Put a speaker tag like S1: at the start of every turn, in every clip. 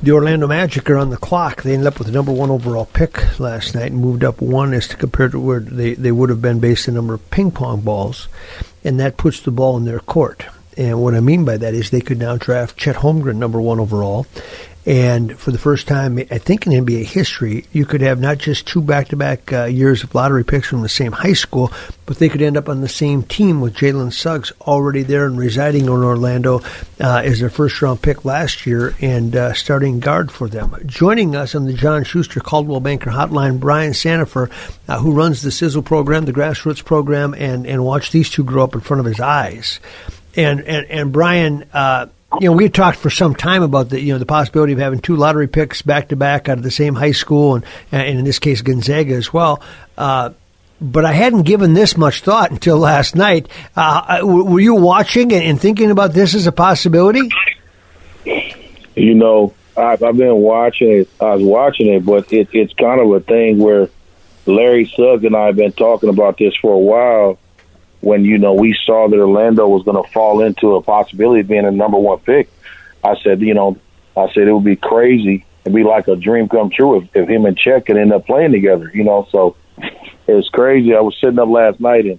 S1: The Orlando Magic are on the clock. They ended up with the number one overall pick last night and moved up one as to compared to where they, they would have been based on the number of ping pong balls, and that puts the ball in their court. And what I mean by that is they could now draft Chet Holmgren number one overall, and for the first time, I think in NBA history, you could have not just two back-to-back uh, years of lottery picks from the same high school, but they could end up on the same team with Jalen Suggs already there and residing in Orlando uh, as their first-round pick last year and uh, starting guard for them. Joining us on the John Schuster Coldwell Banker Hotline, Brian Sandifer, uh, who runs the Sizzle program, the grassroots program, and and watched these two grow up in front of his eyes. And and and Brian uh, you know, we had talked for some time about the you know the possibility of having two lottery picks back to back out of the same high school, and and in this case Gonzaga as well. Uh, but I hadn't given this much thought until last night. Uh, were you watching and thinking about this as a possibility?
S2: You know, I've, I've been watching it. I was watching it, but it, it's kind of a thing where Larry Suggs and I have been talking about this for a while when you know we saw that Orlando was going to fall into a possibility of being a number one pick, I said, you know, I said it would be crazy. It'd be like a dream come true if, if him and Chet could end up playing together. You know, so it was crazy. I was sitting up last night and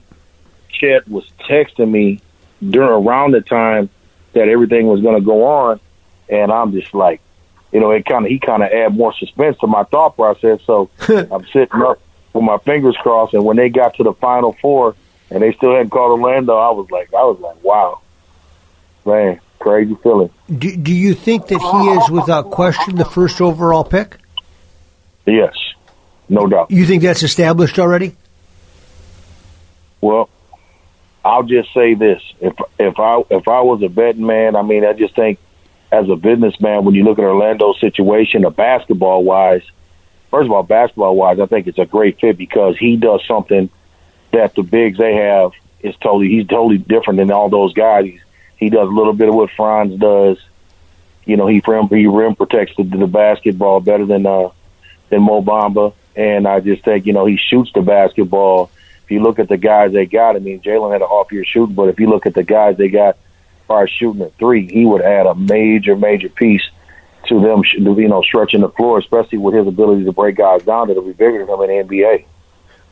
S2: Chet was texting me during around the time that everything was going to go on, and I'm just like, you know, it kind of he kind of add more suspense to my thought process. So I'm sitting up with my fingers crossed, and when they got to the final four and they still hadn't called Orlando, I was like, I was like, wow, man, crazy feeling.
S1: Do, do you think that he is, without question, the first overall pick?
S2: Yes, no doubt.
S1: You think that's established already?
S2: Well, I'll just say this: if if I if I was a betting man, I mean, I just think as a businessman, when you look at Orlando's situation, a basketball wise, first of all, basketball wise, I think it's a great fit because he does something that the bigs they have is totally he's totally different than all those guys. He's, he does a little bit of what Franz does. You know, he rim he rim protects the, the basketball better than uh than Mo Bamba, and I just think you know he shoots the basketball. If you look at the guys they got, I mean Jalen had an off year shooting, but if you look at the guys they got, far shooting at three, he would add a major major piece to them, you know, stretching the floor, especially with his ability to break guys down that'll be bigger than him in the NBA.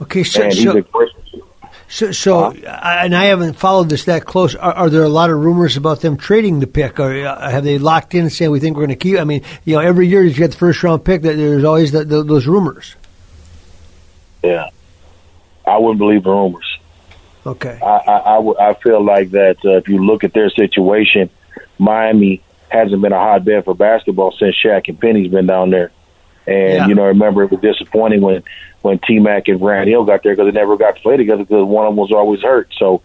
S1: Okay, so so, so, so uh, and I haven't followed this that close. Are, are, there a lot of rumors about them trading the pick, or uh, have they locked in and saying we think we're going to keep? I mean, you know, every year you get the first round pick, that there's always the, the, those rumors.
S2: Yeah, I wouldn't believe the rumors.
S1: Okay,
S2: I I, I, w- I feel like that uh, if you look at their situation, Miami hasn't been a hotbed for basketball since Shaq and Penny's been down there. And yeah. you know, remember it was disappointing when when T Mac and Grant Hill got there because they never got to play together because one of them was always hurt. So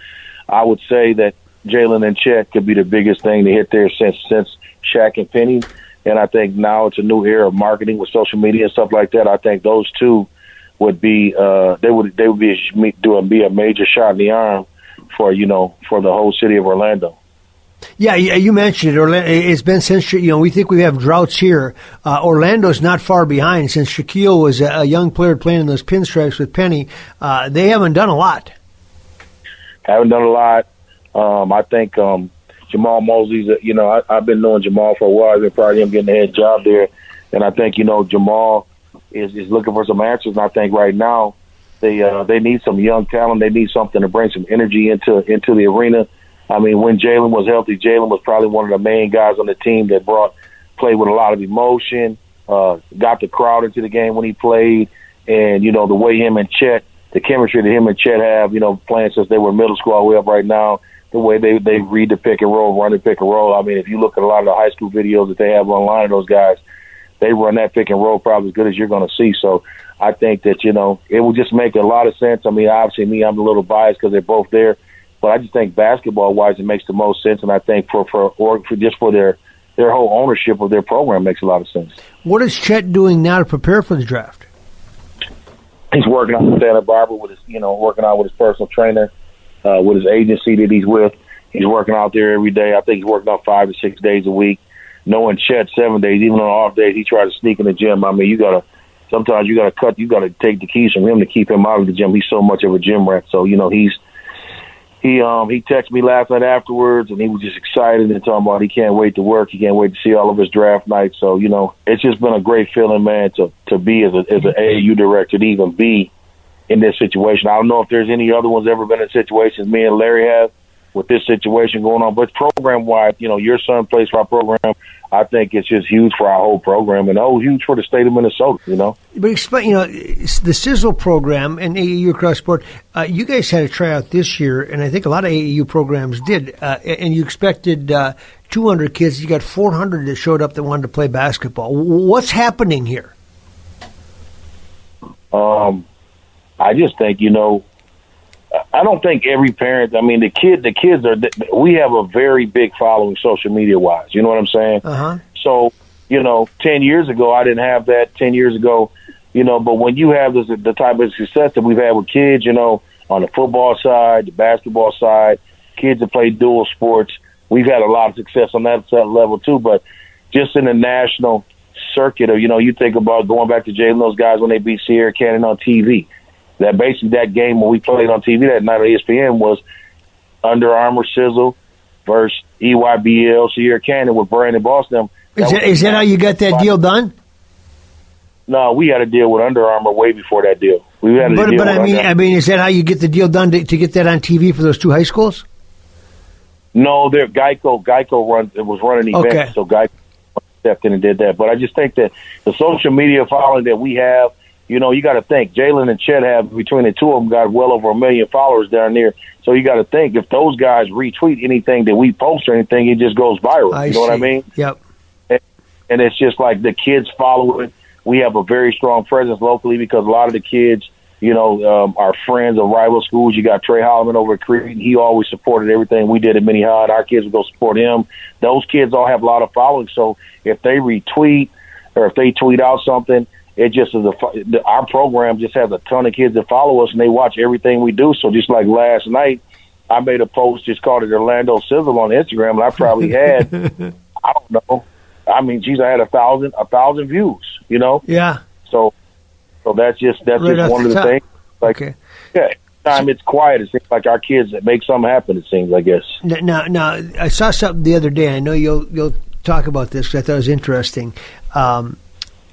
S2: I would say that Jalen and Chet could be the biggest thing to hit there since since Shaq and Penny. And I think now it's a new era of marketing with social media and stuff like that. I think those two would be uh, they would they would be doing be a major shot in the arm for you know for the whole city of Orlando.
S1: Yeah, you mentioned it. It's been since you know we think we have droughts here. Uh, Orlando's not far behind since Shaquille was a, young player playing in those pinstripes with Penny. Uh, they haven't done a lot.
S2: Haven't done a lot. Um, I think um, Jamahl Mosley's. You know, I, have been knowing Jamahl for a while. I've been proud of him getting the head job there, and I think you know Jamahl is is looking for some answers. And I think right now They uh, they need some young talent. They need something to bring some energy into into the arena. I mean, when Jalen was healthy, Jalen was probably one of the main guys on the team that brought played with a lot of emotion, uh, got the crowd into the game when he played, and you know the way him and Chet, the chemistry that him and Chet have, you know, playing since they were middle school all the way up right now. The way they they read the pick and roll, run the pick and roll. I mean, if you look at a lot of the high school videos that they have online, of those guys, they run that pick and roll probably as good as you're going to see. So I think that you know it would just make a lot of sense. I mean, obviously me, I'm a little biased because they're both there, but I just think basketball wise, it makes the most sense. And I think for for or for just for their their whole ownership of their program makes a lot of sense.
S1: What is Chet doing now to prepare for the draft?
S2: He's working out in Santa Barbara with his, you know, working out with his personal trainer, uh, with his agency that he's with. He's working out there every day. I think he's working out five to six days a week. Knowing Chet seven days, even on off days, he tries to sneak in the gym. I mean, you gotta sometimes you gotta cut, you gotta take the keys from him to keep him out of the gym. He's so much of a gym rat. So you know he's he um he texted me last night afterwards and he was just excited and talking about he can't wait to work, he can't wait to see all of his draft nights. So, you know, it's just been a great feeling, man, to to be as a as an AAU director to even be in this situation. I don't know if there's any other ones ever been in situations me and Larry have with this situation going on. But program wide, you know, your son plays for our program. I think it's just huge for our whole program and oh, huge for the state of Minnesota. You know.
S1: But explain, you know, the Sizzle program and AAU across sport. Uh, you guys had a tryout this year, and I think a lot of AAU programs did. Uh, and you expected uh, 200 kids. You got 400 that showed up that wanted to play basketball. What's happening here?
S2: Um, I just think you know I don't think every parent. I mean, the kid, the kids are. We have a very big following, social media wise. You know what I'm saying?
S1: Uh-huh.
S2: So, you know, ten years ago, I didn't have that. Ten years ago, you know, but when you have this, the type of success that we've had with kids, you know, on the football side, the basketball side, kids that play dual sports, we've had a lot of success on that level too. But just in the national circuit, or you know, you think about going back to Jalen, those guys when they beat Sierra Canyon on TV that basically that game when we played on TV that night on ESPN was Under Armour Sizzle versus EYBL Sierra Canyon with Brandon Boston.
S1: Is that, is that how you got that deal done?
S2: No, we had a deal with Under Armour way before that deal. We had a
S1: but but I mean, I mean, is that how you get the deal done to, to get that on TV for those two high schools?
S2: No, they're Geico. Geico run it was running events, okay. so Geico stepped in and did that. But I just think that the social media following that we have you know, you got to think Jalen and Chet have between the two of them got well over a million followers down there. So you got to think if those guys retweet anything that we post or anything, it just goes viral.
S1: I
S2: you know
S1: see.
S2: what I mean?
S1: Yep.
S2: And, and it's just like the kids follow it. We have a very strong presence locally because a lot of the kids, you know, um, are friends of rival schools. You got Tre Holloman over at Creed. He always supported everything we did at Minnehaha. Our kids would go support him. Those kids all have a lot of following. So if they retweet or if they tweet out something, it just is a our program just has a ton of kids that follow us and they watch everything we do. So just like last night, I made a post just called it Orlando Sizzle on Instagram, and I probably had I don't know. I mean, geez, I had a thousand a thousand views. You know.
S1: Yeah.
S2: So, so that's just that's
S1: right
S2: just one of the
S1: top.
S2: things. Like,
S1: okay.
S2: yeah, time it's quiet. It seems like our kids that make something happen. It seems, I guess.
S1: Now, now, I saw something the other day. I know you'll you'll talk about this because I thought it was interesting. Um,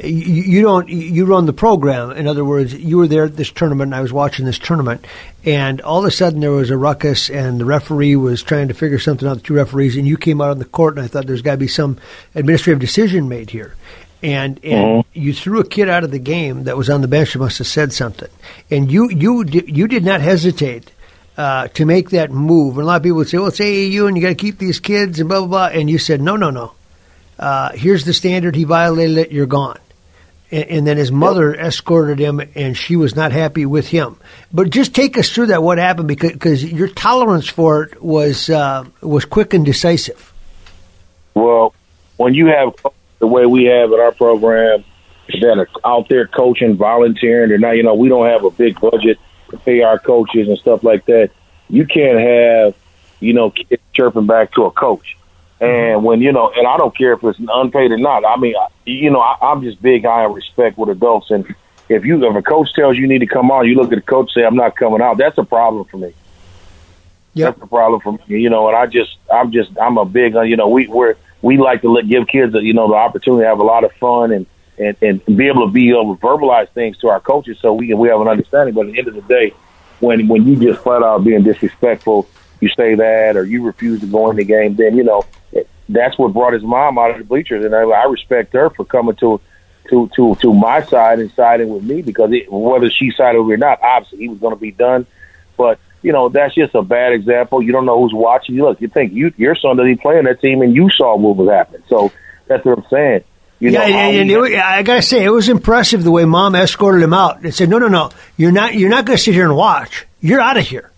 S1: you, you don't you run the program. In other words, you were there at this tournament. and I was watching this tournament, and all of a sudden there was a ruckus, and the referee was trying to figure something out. The two referees, and you came out on the court, and I thought there's got to be some administrative decision made here. And and
S2: Mm-hmm.
S1: you threw a kid out of the game that was on the bench that must have said something, and you you you did not hesitate uh, to make that move. And a lot of people would say, "Well, it's AAU, and you got to keep these kids," and blah blah blah. And you said, "No, no, no. Uh, here's the standard. He violated it. You're gone." And, and then his mother escorted him, and she was not happy with him. But just take us through that. What happened? Because because your tolerance for it was uh, was quick and decisive.
S2: Well, when you have the way we have at our program that are out there coaching, volunteering, they're not, you know, we don't have a big budget to pay our coaches and stuff like that. You can't have, you know, kids chirping back to a coach. And mm-hmm. when, you know, and I don't care if it's unpaid or not. I mean, I- you know, I, I'm just big high on respect with adults. And if you, if a coach tells you need to come on, you look at the coach and say, I'm not coming out. That's a problem for me.
S1: Yep.
S2: That's the problem for me, you know. And I just, I'm just, I'm a big, uh, you know, we we're we like to let, give kids, uh, you know, the opportunity to have a lot of fun and and, and be able to be able to verbalize things to our coaches so we can we have an understanding. But at the end of the day, when when you just flat out being disrespectful, you say that or you refuse to go in the game, then you know that's what brought his mom out of the bleachers, and I, I respect her for coming to to to to my side and siding with me because it, whether she sided with me or not, obviously he was going to be done. But you know that's just a bad example. You don't know who's watching you. Look, you think you your son doesn't play on that team, and you saw what was happening. So that's what I'm saying. You
S1: yeah, and, and it, I gotta say, it was impressive the way mom escorted him out and said, "No, no, no, you're not. You're not going to sit here and watch. You're out of here.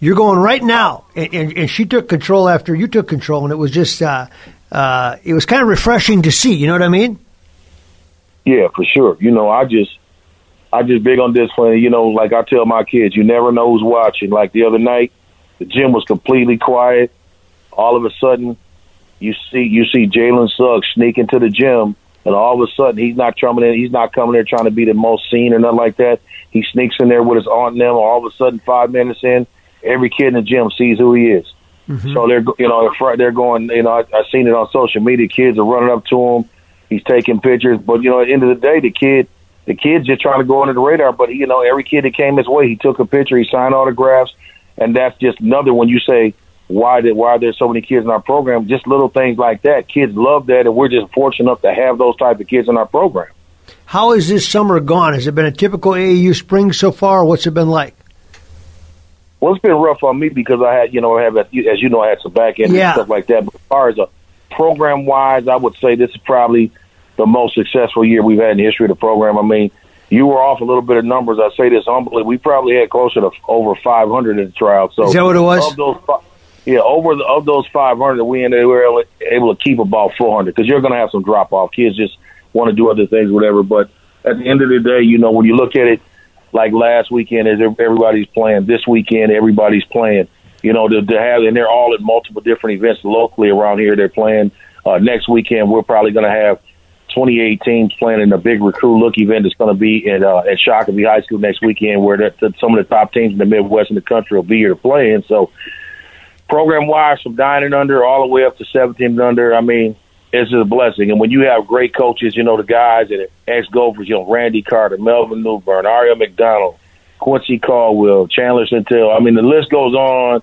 S1: You're going right now." And, and, and, she took control after you took control, and it was just, uh, uh, it was kind of refreshing to see. You know what I mean?
S2: Yeah, for sure. You know, I just, I just big on discipline. You know, like I tell my kids, you never know who's watching. Like the other night, the gym was completely quiet. All of a sudden, you see you see Jalen Suggs sneak into the gym, and all of a sudden he's not coming in. He's not coming there trying to be the most seen or nothing like that. He sneaks in there with his aunt and them. All of a sudden, five minutes in, every kid in the gym sees who he is. Mm-hmm. So they're you know they're, they're going. You know I, I've seen it on social media. Kids are running up to him. He's taking pictures, but you know at the end of the day, the kid the kid's just trying to go under the radar. But you know every kid that came his way, he took a picture, he signed autographs, and that's just another when you say why did why there's so many kids in our program. Just little things like that. Kids love that, and we're just fortunate enough to have those type of kids in our program.
S1: How has this summer gone? Has it been a typical AAU spring so far? What's it been like?
S2: Well, it's been rough on me because I had, you know, I have, as you know, I had some back end yeah. and stuff like that. But as far as uh, a program wise, I would say this is probably the most successful year we've had in the history of the program. I mean, you were off a little bit of numbers. I say this humbly. We probably had closer to over 500 in the trial. So
S1: is that what it was?
S2: Of those, yeah, over the, of those 500, we ended we were able to keep about 400 because you're going to have some drop off. Kids just want to do other things, whatever. But at the end of the day, you know, when you look at it, like last weekend, as everybody's playing, this weekend everybody's playing. You know, to, to have and they're all at multiple different events locally around here. They're playing uh, next weekend. We're probably going to have 28 teams playing in a big recruit look event that's going to be at uh, at Shakopee High School next weekend, where the, the, some of the top teams in the Midwest and the country will be here to play. And so program wise from nine and under all the way up to 17 and under. I mean, it's a blessing. And when you have great coaches, you know, the guys that ex Gophers, you know, Randy Carter, Melvin Newbern, Ario McDonald, Quincy Caldwell, Chandler Centel. I mean, the list goes on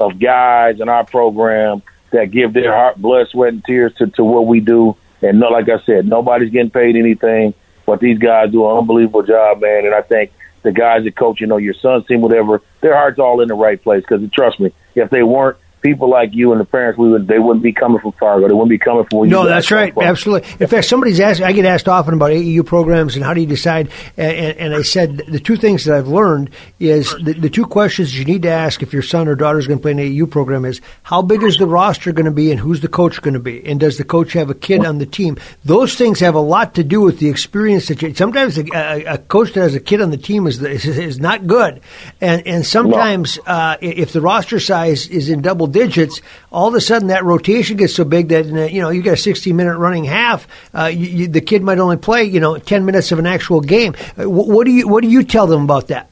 S2: of guys in our program that give their heart, blood, sweat, and tears to, to what we do. And no, like I said, nobody's getting paid anything, but these guys do an unbelievable job, man. And I think the guys that coach, you know, your son's team, whatever, their heart's all in the right place. Because trust me, if they weren't, people like you and the parents, we would they wouldn't be coming from Fargo. They wouldn't be coming from.
S1: No, that's right, from. absolutely. In fact, somebody's asked. I get asked often about AAU programs and how do you decide. And, and I said the two things that I've learned is the, the, two questions you need to ask if your son or daughter is going to play an AAU program is how big is the roster going to be and who's the coach going to be and does the coach have a kid on the team. Those things have a lot to do with the experience that you. Sometimes a, a, a coach that has a kid on the team is is, is not good, and and sometimes no. uh, if the roster size is in double digits, all of a sudden that rotation gets so big that you know you got a 60 minute running half. Uh, you, you, the kid might only play you know 10 minutes of an actual game. Uh, what, what do you what do you tell them about that?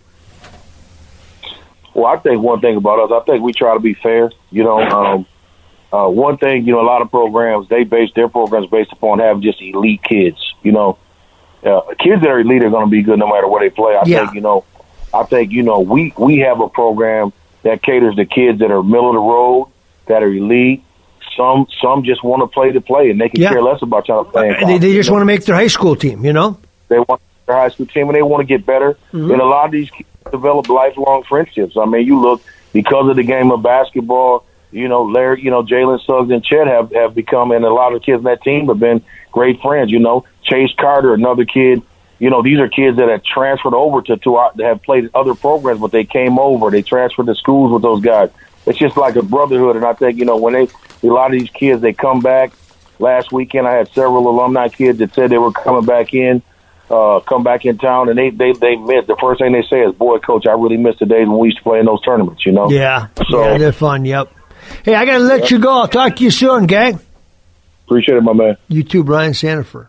S2: Well, I think one thing about us, I think we try to be fair. You know, um, uh, one thing, you know, a lot of programs they base their programs based upon having just elite kids. You know, uh, kids that are elite are going to be good no matter where they play. I yeah. think, you know, I think you know we we have a program that caters to kids that are middle of the road, that are elite. Some some just want to play to play, and they can yeah. care less about trying to play.
S1: They, they just want to make their high school team, you know.
S2: They want their high school team, and they want to get better. Mm-hmm. And a lot of these kids develop lifelong friendships. I mean, you look because of the game of basketball. You know, Larry, you know, Jalen Suggs and Chet have have become, and a lot of kids in that team have been great friends. You know, Chase Carter, another kid you know, these are kids that have transferred over to, to our, that have played other programs, but they came over. They transferred to schools with those guys. It's just like a brotherhood. And I think, you know, when they, a lot of these kids, they come back. Last weekend, I had several alumni kids that said they were coming back in, uh, come back in town, and they, they, they miss. The first thing they say is, boy, coach, I really miss the days when we used to play in those tournaments, you know?
S1: Yeah. So, yeah, they're fun. Yep. Hey, I got to let yeah. you go. I'll talk to you soon, gang.
S2: Appreciate it, my man.
S1: You too, Brian Sandifer.